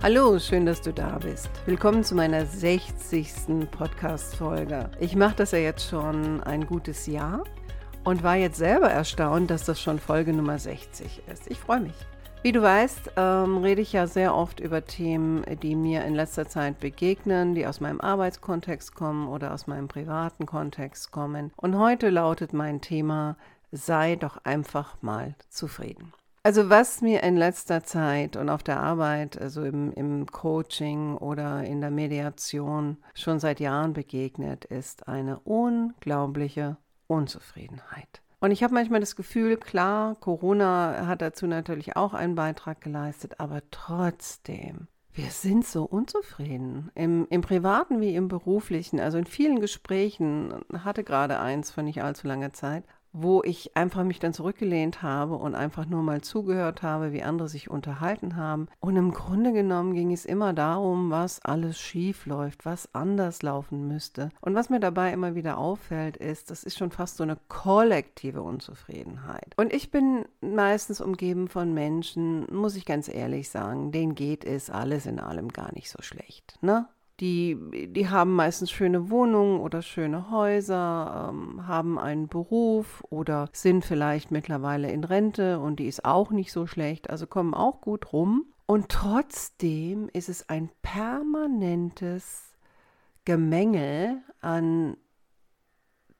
Hallo, schön, dass du da bist. Willkommen zu meiner 60. Podcast-Folge. Ich mache das ja jetzt schon ein gutes Jahr und war jetzt selber erstaunt, dass das schon Folge Nummer 60 ist. Ich freue mich. Wie du weißt, ähm, rede ich ja sehr oft über Themen, die mir in letzter Zeit begegnen, die aus meinem Arbeitskontext kommen oder aus meinem privaten Kontext kommen. Und heute lautet mein Thema, sei doch einfach mal zufrieden. Also was mir in letzter Zeit und auf der Arbeit, also im, im Coaching oder in der Mediation schon seit Jahren begegnet, ist eine unglaubliche Unzufriedenheit. Und ich habe manchmal das Gefühl, klar, Corona hat dazu natürlich auch einen Beitrag geleistet, aber trotzdem, wir sind so unzufrieden. Im, Im privaten wie im beruflichen, also in vielen Gesprächen, hatte gerade eins vor nicht allzu langer Zeit, wo ich einfach mich dann zurückgelehnt habe und einfach nur mal zugehört habe, wie andere sich unterhalten haben. Und im Grunde genommen ging es immer darum, was alles schief läuft, was anders laufen müsste. Und was mir dabei immer wieder auffällt, ist, das ist schon fast so eine kollektive Unzufriedenheit. Und ich bin meistens umgeben von Menschen, muss ich ganz ehrlich sagen, denen geht es alles in allem gar nicht so schlecht. Ne? Die, die haben meistens schöne Wohnungen oder schöne Häuser, ähm, haben einen Beruf oder sind vielleicht mittlerweile in Rente und die ist auch nicht so schlecht, also kommen auch gut rum. Und trotzdem ist es ein permanentes Gemengel an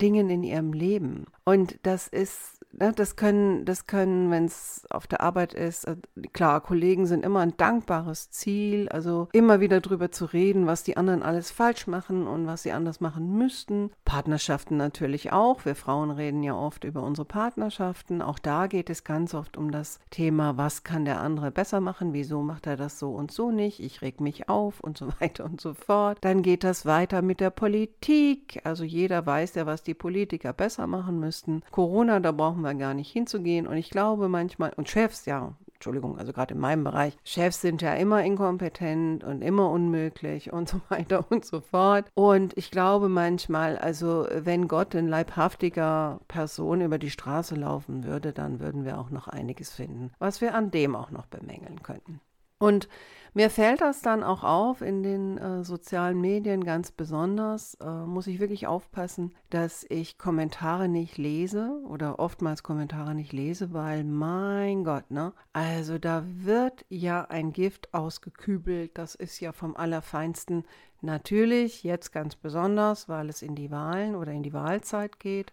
Dingen in ihrem Leben. Und das ist Ne, das können, das können, wenn es auf der Arbeit ist, äh, klar, Kollegen sind immer ein dankbares Ziel, also immer wieder drüber zu reden, was die anderen alles falsch machen und was sie anders machen müssten. Partnerschaften natürlich auch. Wir Frauen reden ja oft über unsere Partnerschaften. Auch da geht es ganz oft um das Thema, was kann der andere besser machen, wieso macht er das so und so nicht, ich reg mich auf und so weiter und so fort. Dann geht das weiter mit der Politik. Also jeder weiß ja, was die Politiker besser machen müssten. Corona, da brauchen wir wir gar nicht hinzugehen. Und ich glaube manchmal, und Chefs, ja, Entschuldigung, also gerade in meinem Bereich, Chefs sind ja immer inkompetent und immer unmöglich und so weiter und so fort. Und ich glaube manchmal, also wenn Gott in leibhaftiger Person über die Straße laufen würde, dann würden wir auch noch einiges finden, was wir an dem auch noch bemängeln könnten. Und mir fällt das dann auch auf in den äh, sozialen Medien ganz besonders. Äh, muss ich wirklich aufpassen, dass ich Kommentare nicht lese oder oftmals Kommentare nicht lese, weil mein Gott, ne? Also da wird ja ein Gift ausgekübelt. Das ist ja vom Allerfeinsten. Natürlich jetzt ganz besonders, weil es in die Wahlen oder in die Wahlzeit geht.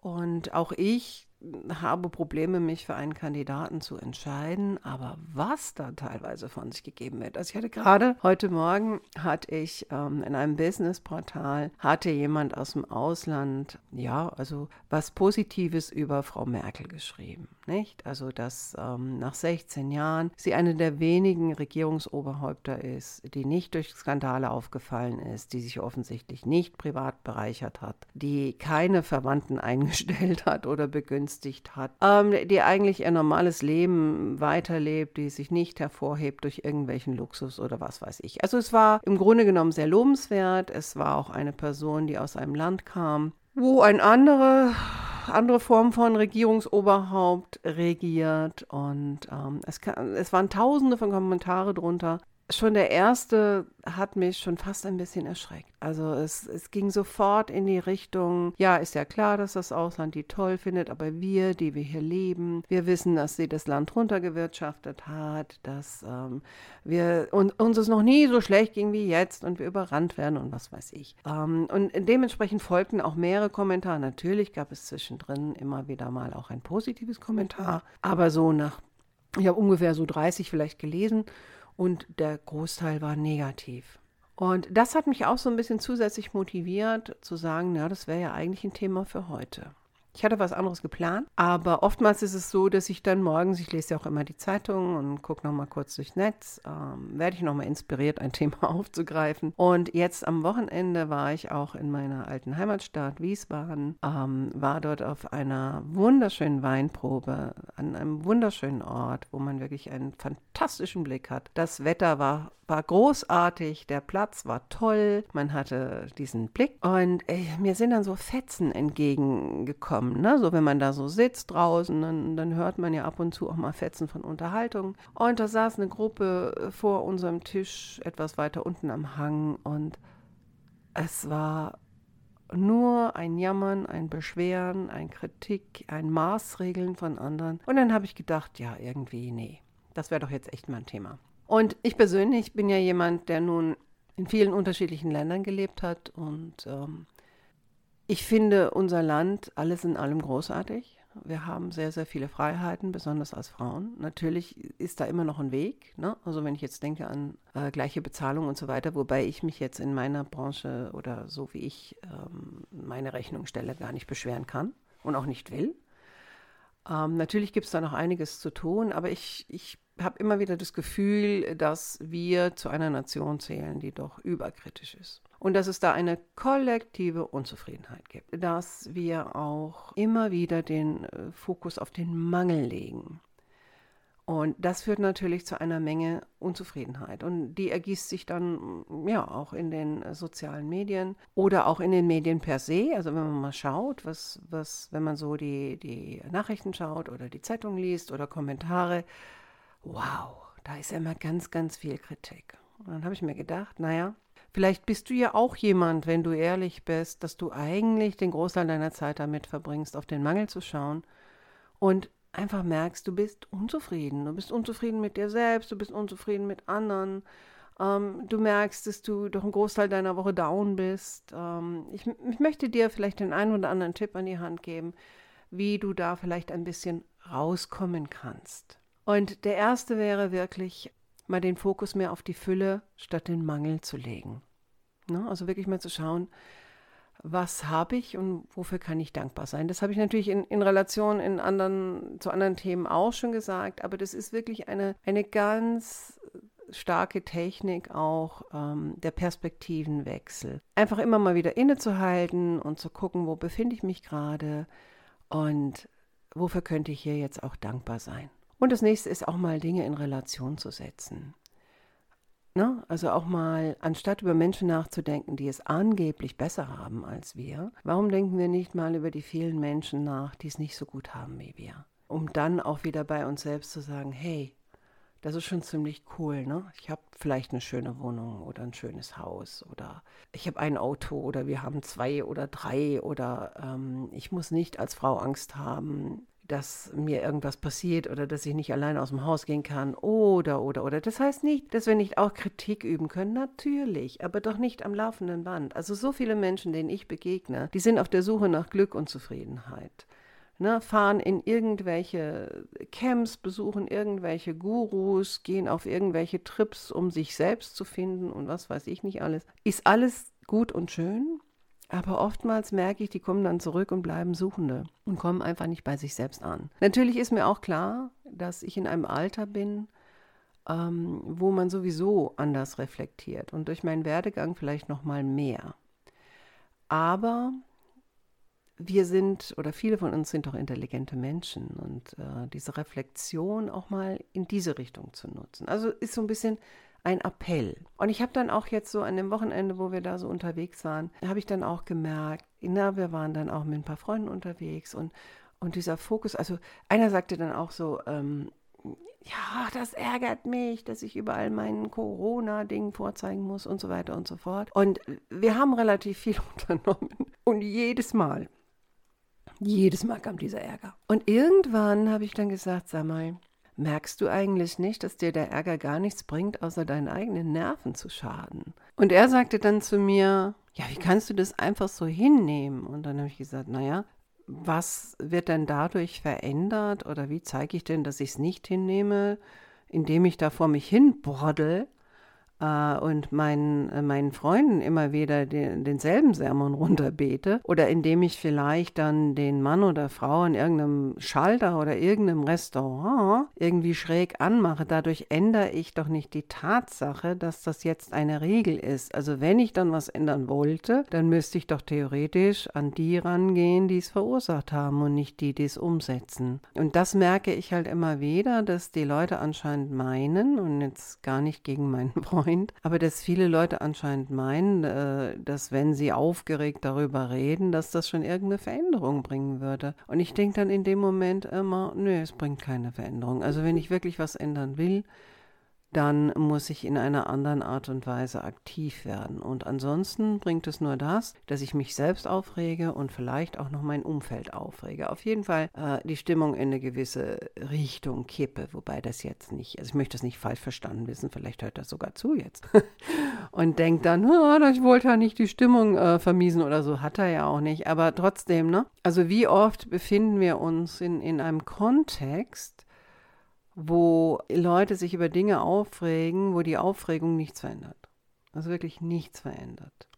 Und auch ich habe Probleme, mich für einen Kandidaten zu entscheiden, aber was da teilweise von sich gegeben wird. Also ich hatte gerade heute Morgen hatte ich ähm, in einem Businessportal hatte jemand aus dem Ausland ja also was Positives über Frau Merkel geschrieben, nicht? Also dass ähm, nach 16 Jahren sie eine der wenigen Regierungsoberhäupter ist, die nicht durch Skandale aufgefallen ist, die sich offensichtlich nicht privat bereichert hat, die keine Verwandten eingestellt hat oder begünstigt begünstigt hat, ähm, die eigentlich ihr normales Leben weiterlebt, die sich nicht hervorhebt durch irgendwelchen Luxus oder was weiß ich. Also es war im Grunde genommen sehr lobenswert. Es war auch eine Person, die aus einem Land kam, wo ein andere andere Form von Regierungsoberhaupt regiert und ähm, es, kann, es waren tausende von Kommentare drunter, schon der erste hat mich schon fast ein bisschen erschreckt. Also es, es ging sofort in die Richtung, ja, ist ja klar, dass das Ausland die toll findet, aber wir, die wir hier leben, wir wissen, dass sie das Land runtergewirtschaftet hat, dass ähm, wir und, uns es noch nie so schlecht ging wie jetzt und wir überrannt werden und was weiß ich. Ähm, und dementsprechend folgten auch mehrere Kommentare. Natürlich gab es zwischendrin immer wieder mal auch ein positives Kommentar, aber so nach, ich habe ungefähr so 30 vielleicht gelesen und der Großteil war negativ. Und das hat mich auch so ein bisschen zusätzlich motiviert zu sagen, ja, das wäre ja eigentlich ein Thema für heute. Ich hatte was anderes geplant, aber oftmals ist es so, dass ich dann morgens, ich lese ja auch immer die Zeitung und gucke nochmal kurz durchs Netz, ähm, werde ich nochmal inspiriert, ein Thema aufzugreifen. Und jetzt am Wochenende war ich auch in meiner alten Heimatstadt Wiesbaden, ähm, war dort auf einer wunderschönen Weinprobe an einem wunderschönen Ort, wo man wirklich einen fantastischen Blick hat. Das Wetter war war großartig, der Platz war toll, man hatte diesen Blick und äh, mir sind dann so Fetzen entgegengekommen, ne? so wenn man da so sitzt draußen, dann, dann hört man ja ab und zu auch mal Fetzen von Unterhaltung und da saß eine Gruppe vor unserem Tisch etwas weiter unten am Hang und es war nur ein Jammern, ein Beschweren, ein Kritik, ein Maßregeln von anderen und dann habe ich gedacht, ja irgendwie nee, das wäre doch jetzt echt mal ein Thema. Und ich persönlich bin ja jemand, der nun in vielen unterschiedlichen Ländern gelebt hat und ähm, ich finde unser Land alles in allem großartig. Wir haben sehr, sehr viele Freiheiten, besonders als Frauen. Natürlich ist da immer noch ein Weg. Ne? Also wenn ich jetzt denke an äh, gleiche Bezahlung und so weiter, wobei ich mich jetzt in meiner Branche oder so wie ich ähm, meine Rechnung stelle, gar nicht beschweren kann und auch nicht will. Ähm, natürlich gibt es da noch einiges zu tun, aber ich, ich habe immer wieder das Gefühl, dass wir zu einer Nation zählen, die doch überkritisch ist. Und dass es da eine kollektive Unzufriedenheit gibt. Dass wir auch immer wieder den äh, Fokus auf den Mangel legen. Und das führt natürlich zu einer Menge Unzufriedenheit. Und die ergießt sich dann ja auch in den sozialen Medien oder auch in den Medien per se. Also wenn man mal schaut, was, was, wenn man so die, die Nachrichten schaut oder die Zeitung liest oder Kommentare, wow, da ist ja immer ganz, ganz viel Kritik. Und dann habe ich mir gedacht, naja, vielleicht bist du ja auch jemand, wenn du ehrlich bist, dass du eigentlich den Großteil deiner Zeit damit verbringst, auf den Mangel zu schauen und einfach merkst, du bist unzufrieden. Du bist unzufrieden mit dir selbst, du bist unzufrieden mit anderen. Ähm, du merkst, dass du doch einen Großteil deiner Woche down bist. Ähm, ich, ich möchte dir vielleicht den einen oder anderen Tipp an die Hand geben, wie du da vielleicht ein bisschen rauskommen kannst. Und der erste wäre wirklich, mal den Fokus mehr auf die Fülle statt den Mangel zu legen. Ne? Also wirklich mal zu schauen, was habe ich und wofür kann ich dankbar sein. Das habe ich natürlich in, in Relation in anderen, zu anderen Themen auch schon gesagt, aber das ist wirklich eine, eine ganz starke Technik auch ähm, der Perspektivenwechsel. Einfach immer mal wieder innezuhalten und zu gucken, wo befinde ich mich gerade und wofür könnte ich hier jetzt auch dankbar sein. Und das nächste ist auch mal Dinge in Relation zu setzen. Ne? Also auch mal, anstatt über Menschen nachzudenken, die es angeblich besser haben als wir, warum denken wir nicht mal über die vielen Menschen nach, die es nicht so gut haben wie wir? Um dann auch wieder bei uns selbst zu sagen, hey, das ist schon ziemlich cool, ne? Ich habe vielleicht eine schöne Wohnung oder ein schönes Haus oder ich habe ein Auto oder wir haben zwei oder drei oder ähm, ich muss nicht als Frau Angst haben, dass mir irgendwas passiert oder dass ich nicht allein aus dem Haus gehen kann oder oder oder. Das heißt nicht, dass wir nicht auch Kritik üben können, natürlich, aber doch nicht am laufenden Band. Also so viele Menschen, denen ich begegne, die sind auf der Suche nach Glück und Zufriedenheit. Ne, fahren in irgendwelche Camps, besuchen irgendwelche Gurus, gehen auf irgendwelche Trips, um sich selbst zu finden und was weiß ich nicht alles. Ist alles gut und schön, aber oftmals merke ich, die kommen dann zurück und bleiben Suchende und kommen einfach nicht bei sich selbst an. Natürlich ist mir auch klar, dass ich in einem Alter bin, ähm, wo man sowieso anders reflektiert und durch meinen Werdegang vielleicht noch mal mehr. Aber wir sind oder viele von uns sind doch intelligente Menschen und äh, diese Reflexion auch mal in diese Richtung zu nutzen. Also ist so ein bisschen ein Appell. Und ich habe dann auch jetzt so an dem Wochenende, wo wir da so unterwegs waren, habe ich dann auch gemerkt, na, wir waren dann auch mit ein paar Freunden unterwegs und, und dieser Fokus, also einer sagte dann auch so, ähm, ja, das ärgert mich, dass ich überall meinen Corona-Ding vorzeigen muss und so weiter und so fort. Und wir haben relativ viel unternommen. Und jedes Mal, jedes Mal kam dieser Ärger. Und irgendwann habe ich dann gesagt, sag mal, merkst du eigentlich nicht, dass dir der Ärger gar nichts bringt, außer deinen eigenen Nerven zu schaden? Und er sagte dann zu mir, ja, wie kannst du das einfach so hinnehmen? Und dann habe ich gesagt, naja, was wird denn dadurch verändert oder wie zeige ich denn, dass ich es nicht hinnehme, indem ich da vor mich hin bordel? Äh, und meinen, äh, meinen Freunden immer wieder den, denselben Sermon runterbete oder indem ich vielleicht dann den Mann oder Frau in irgendeinem Schalter oder irgendeinem Restaurant irgendwie schräg anmache, dadurch ändere ich doch nicht die Tatsache, dass das jetzt eine Regel ist. Also wenn ich dann was ändern wollte, dann müsste ich doch theoretisch an die rangehen, die es verursacht haben und nicht die, die es umsetzen. Und das merke ich halt immer wieder, dass die Leute anscheinend meinen und jetzt gar nicht gegen meinen Freund, Freund, aber dass viele Leute anscheinend meinen, äh, dass wenn sie aufgeregt darüber reden, dass das schon irgendeine Veränderung bringen würde. Und ich denke dann in dem Moment immer, nö, es bringt keine Veränderung. Also wenn ich wirklich was ändern will, dann muss ich in einer anderen Art und Weise aktiv werden. Und ansonsten bringt es nur das, dass ich mich selbst aufrege und vielleicht auch noch mein Umfeld aufrege. Auf jeden Fall äh, die Stimmung in eine gewisse Richtung kippe, wobei das jetzt nicht, also ich möchte das nicht falsch verstanden wissen, vielleicht hört das sogar zu jetzt und denkt dann, oh, ich wollte ja nicht die Stimmung äh, vermiesen oder so, hat er ja auch nicht, aber trotzdem, ne? Also wie oft befinden wir uns in, in einem Kontext, wo Leute sich über Dinge aufregen, wo die Aufregung nichts verändert. Also wirklich nichts verändert.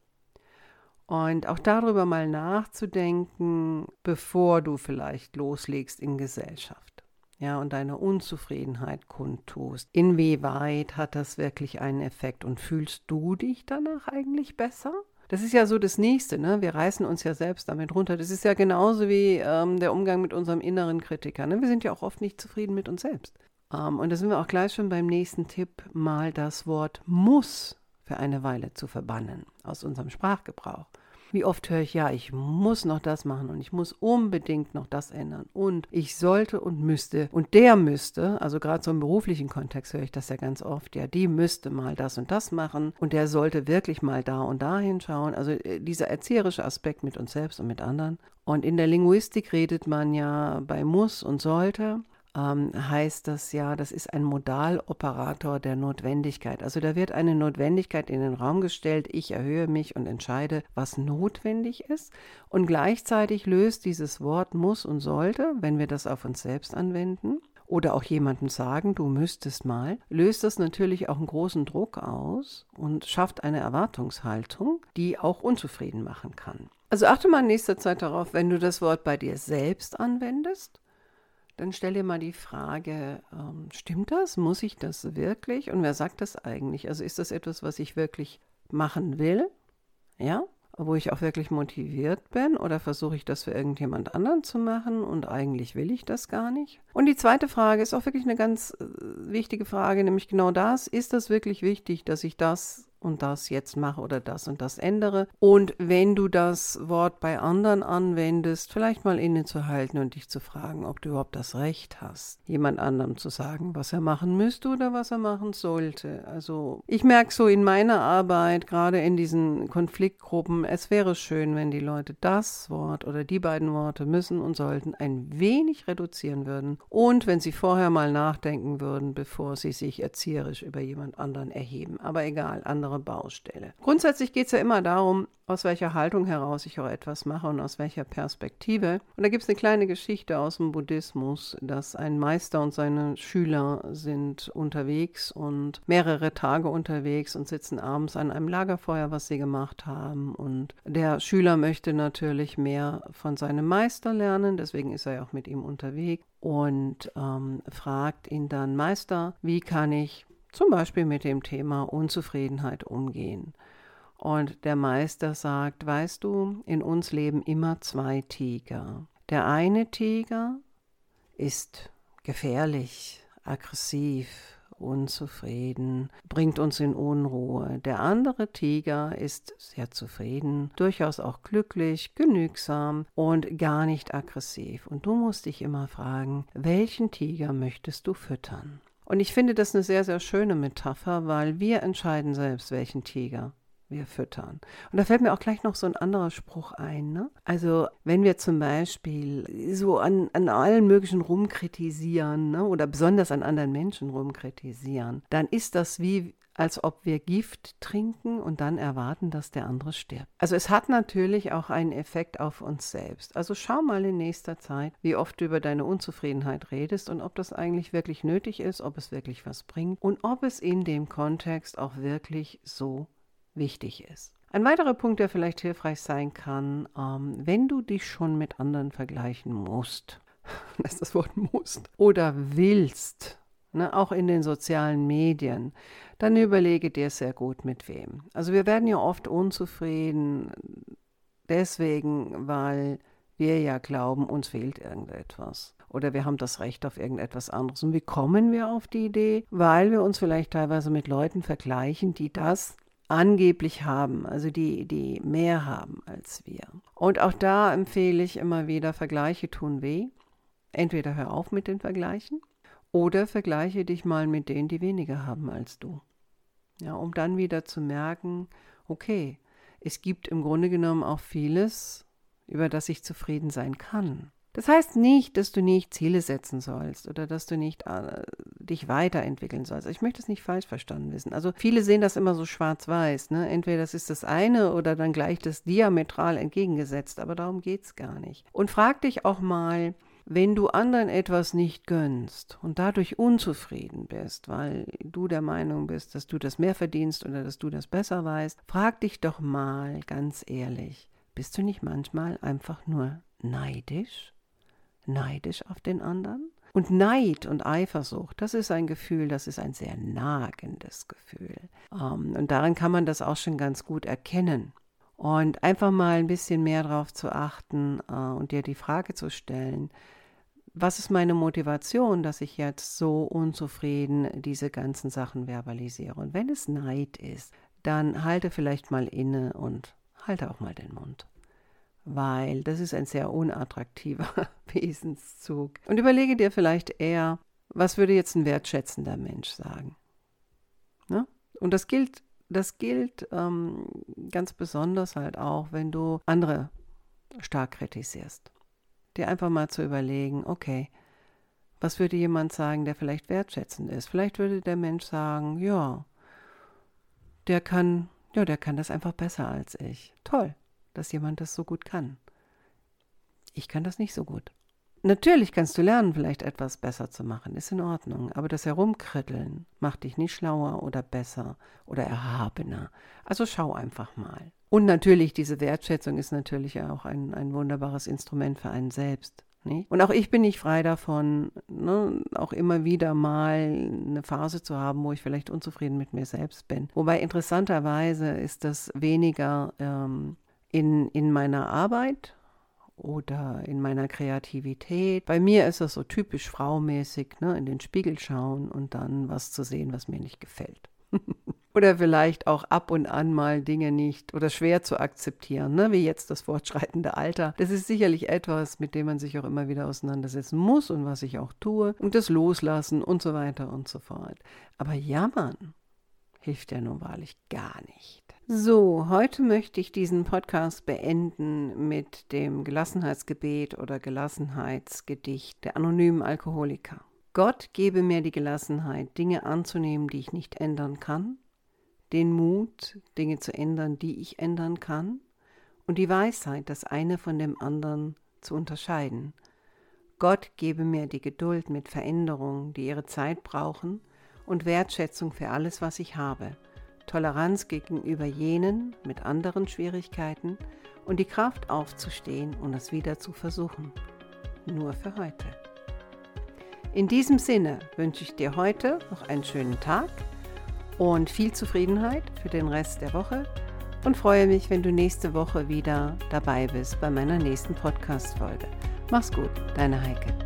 Und auch darüber mal nachzudenken, bevor du vielleicht loslegst in Gesellschaft. Ja, und deine Unzufriedenheit kundtust. Inwieweit hat das wirklich einen Effekt? Und fühlst du dich danach eigentlich besser? Das ist ja so das Nächste, ne? Wir reißen uns ja selbst damit runter. Das ist ja genauso wie ähm, der Umgang mit unserem inneren Kritiker. Ne? Wir sind ja auch oft nicht zufrieden mit uns selbst. Ähm, und da sind wir auch gleich schon beim nächsten Tipp, mal das Wort muss für eine Weile zu verbannen aus unserem Sprachgebrauch. Wie oft höre ich, ja, ich muss noch das machen und ich muss unbedingt noch das ändern und ich sollte und müsste und der müsste, also gerade so im beruflichen Kontext höre ich das ja ganz oft, ja, die müsste mal das und das machen und der sollte wirklich mal da und da hinschauen. Also äh, dieser erzieherische Aspekt mit uns selbst und mit anderen. Und in der Linguistik redet man ja bei muss und sollte ähm, heißt das ja, das ist ein Modaloperator der Notwendigkeit. Also da wird eine Notwendigkeit in den Raum gestellt, ich erhöhe mich und entscheide, was notwendig ist. Und gleichzeitig löst dieses Wort muss und sollte, wenn wir das auf uns selbst anwenden, oder auch jemandem sagen, du müsstest mal, löst das natürlich auch einen großen Druck aus und schafft eine Erwartungshaltung, die auch unzufrieden machen kann. Also achte mal in nächster Zeit darauf, wenn du das Wort bei dir selbst anwendest dann stell dir mal die Frage, ähm, stimmt das? Muss ich das wirklich? Und wer sagt das eigentlich? Also ist das etwas, was ich wirklich machen will? Ja? Wo ich auch wirklich motiviert bin? Oder versuche ich das für irgendjemand anderen zu machen und eigentlich will ich das gar nicht? Und die zweite Frage ist auch wirklich eine ganz äh, wichtige Frage, nämlich genau das. Ist das wirklich wichtig, dass ich das und das jetzt mache oder das und das ändere. Und wenn du das Wort bei anderen anwendest, vielleicht mal innezuhalten und dich zu fragen, ob du überhaupt das Recht hast, jemand anderem zu sagen, was er machen müsste oder was er machen sollte. Also ich merke so in meiner Arbeit, gerade in diesen Konfliktgruppen, es wäre schön, wenn die Leute das Wort oder die beiden Worte müssen und sollten ein wenig reduzieren würden und wenn sie vorher mal nachdenken würden, bevor sie sich erzieherisch über jemand anderen erheben. Aber egal, andere andere Baustelle. Grundsätzlich geht es ja immer darum, aus welcher Haltung heraus ich auch etwas mache und aus welcher Perspektive. Und da gibt es eine kleine Geschichte aus dem Buddhismus, dass ein Meister und seine Schüler sind unterwegs und mehrere Tage unterwegs und sitzen abends an einem Lagerfeuer, was sie gemacht haben. Und der Schüler möchte natürlich mehr von seinem Meister lernen, deswegen ist er ja auch mit ihm unterwegs und ähm, fragt ihn dann, Meister, wie kann ich zum Beispiel mit dem Thema Unzufriedenheit umgehen. Und der Meister sagt, weißt du, in uns leben immer zwei Tiger. Der eine Tiger ist gefährlich, aggressiv, unzufrieden, bringt uns in Unruhe. Der andere Tiger ist sehr zufrieden, durchaus auch glücklich, genügsam und gar nicht aggressiv. Und du musst dich immer fragen, welchen Tiger möchtest du füttern? Und ich finde das eine sehr, sehr schöne Metapher, weil wir entscheiden selbst, welchen Tiger wir füttern. Und da fällt mir auch gleich noch so ein anderer Spruch ein. Ne? Also wenn wir zum Beispiel so an, an allen möglichen rumkritisieren ne? oder besonders an anderen Menschen rumkritisieren, dann ist das wie als ob wir Gift trinken und dann erwarten, dass der andere stirbt. Also es hat natürlich auch einen Effekt auf uns selbst. Also schau mal in nächster Zeit, wie oft du über deine Unzufriedenheit redest und ob das eigentlich wirklich nötig ist, ob es wirklich was bringt und ob es in dem Kontext auch wirklich so wichtig ist. Ein weiterer Punkt, der vielleicht hilfreich sein kann, ähm, wenn du dich schon mit anderen vergleichen musst, das ist das Wort musst, oder willst, ne, auch in den sozialen Medien, dann überlege dir sehr gut mit wem. Also wir werden ja oft unzufrieden deswegen, weil wir ja glauben, uns fehlt irgendetwas. Oder wir haben das Recht auf irgendetwas anderes. Und wie kommen wir auf die Idee? Weil wir uns vielleicht teilweise mit Leuten vergleichen, die das angeblich haben, also die, die mehr haben als wir. Und auch da empfehle ich immer wieder, Vergleiche tun weh. Entweder hör auf mit den Vergleichen oder vergleiche dich mal mit denen, die weniger haben als du. Ja, um dann wieder zu merken, okay, es gibt im Grunde genommen auch vieles, über das ich zufrieden sein kann. Das heißt nicht, dass du nicht Ziele setzen sollst oder dass du nicht äh, dich weiterentwickeln sollst. Ich möchte es nicht falsch verstanden wissen. Also viele sehen das immer so schwarz-weiß. Ne? Entweder das ist das eine oder dann gleich das diametral entgegengesetzt. Aber darum geht es gar nicht. Und frag dich auch mal, wenn du anderen etwas nicht gönnst und dadurch unzufrieden bist, weil du der Meinung bist, dass du das mehr verdienst oder dass du das besser weißt, frag dich doch mal ganz ehrlich, bist du nicht manchmal einfach nur neidisch? Neidisch auf den anderen. Und Neid und Eifersucht, das ist ein Gefühl, das ist ein sehr nagendes Gefühl. Ähm, und darin kann man das auch schon ganz gut erkennen. Und einfach mal ein bisschen mehr darauf zu achten uh, und dir die Frage zu stellen, was ist meine Motivation, dass ich jetzt so unzufrieden diese ganzen Sachen verbalisiere? Und wenn es Neid ist, dann halte vielleicht mal inne und halte auch mal den Mund weil das ist ein sehr unattraktiver Wesenszug. Und überlege dir vielleicht eher, was würde jetzt ein wertschätzender Mensch sagen? Ne? Und das gilt, das gilt ähm, ganz besonders halt auch, wenn du andere stark kritisierst. Dir einfach mal zu überlegen, okay, was würde jemand sagen, der vielleicht wertschätzend ist? Vielleicht würde der Mensch sagen, ja, der kann, ja, der kann das einfach besser als ich. Toll dass jemand das so gut kann. Ich kann das nicht so gut. Natürlich kannst du lernen, vielleicht etwas besser zu machen, ist in Ordnung, aber das Herumkritteln macht dich nicht schlauer oder besser oder erhabener. Also schau einfach mal. Und natürlich, diese Wertschätzung ist natürlich auch ein, ein wunderbares Instrument für einen selbst. Und auch ich bin nicht frei davon, ne, auch immer wieder mal eine Phase zu haben, wo ich vielleicht unzufrieden mit mir selbst bin. Wobei interessanterweise ist das weniger ähm, in, in meiner Arbeit oder in meiner Kreativität. Bei mir ist das so typisch fraumäßig, ne, in den Spiegel schauen und dann was zu sehen, was mir nicht gefällt. oder vielleicht auch ab und an mal Dinge nicht oder schwer zu akzeptieren, ne, wie jetzt das fortschreitende Alter. Das ist sicherlich etwas, mit dem man sich auch immer wieder auseinandersetzen muss und was ich auch tue und das Loslassen und so weiter und so fort. Aber jammern hilft ja nun wahrlich gar nicht. So, heute möchte ich diesen Podcast beenden mit dem Gelassenheitsgebet oder Gelassenheitsgedicht der anonymen Alkoholiker. Gott gebe mir die Gelassenheit, Dinge anzunehmen, die ich nicht ändern kann, den Mut, Dinge zu ändern, die ich ändern kann, und die Weisheit, das eine von dem anderen zu unterscheiden. Gott gebe mir die Geduld mit Veränderungen, die ihre Zeit brauchen, und Wertschätzung für alles, was ich habe Toleranz gegenüber jenen mit anderen Schwierigkeiten und die Kraft aufzustehen und es wieder zu versuchen. Nur für heute. In diesem Sinne wünsche ich dir heute noch einen schönen Tag und viel Zufriedenheit für den Rest der Woche und freue mich, wenn du nächste Woche wieder dabei bist bei meiner nächsten Podcast-Folge. Mach's gut, deine Heike.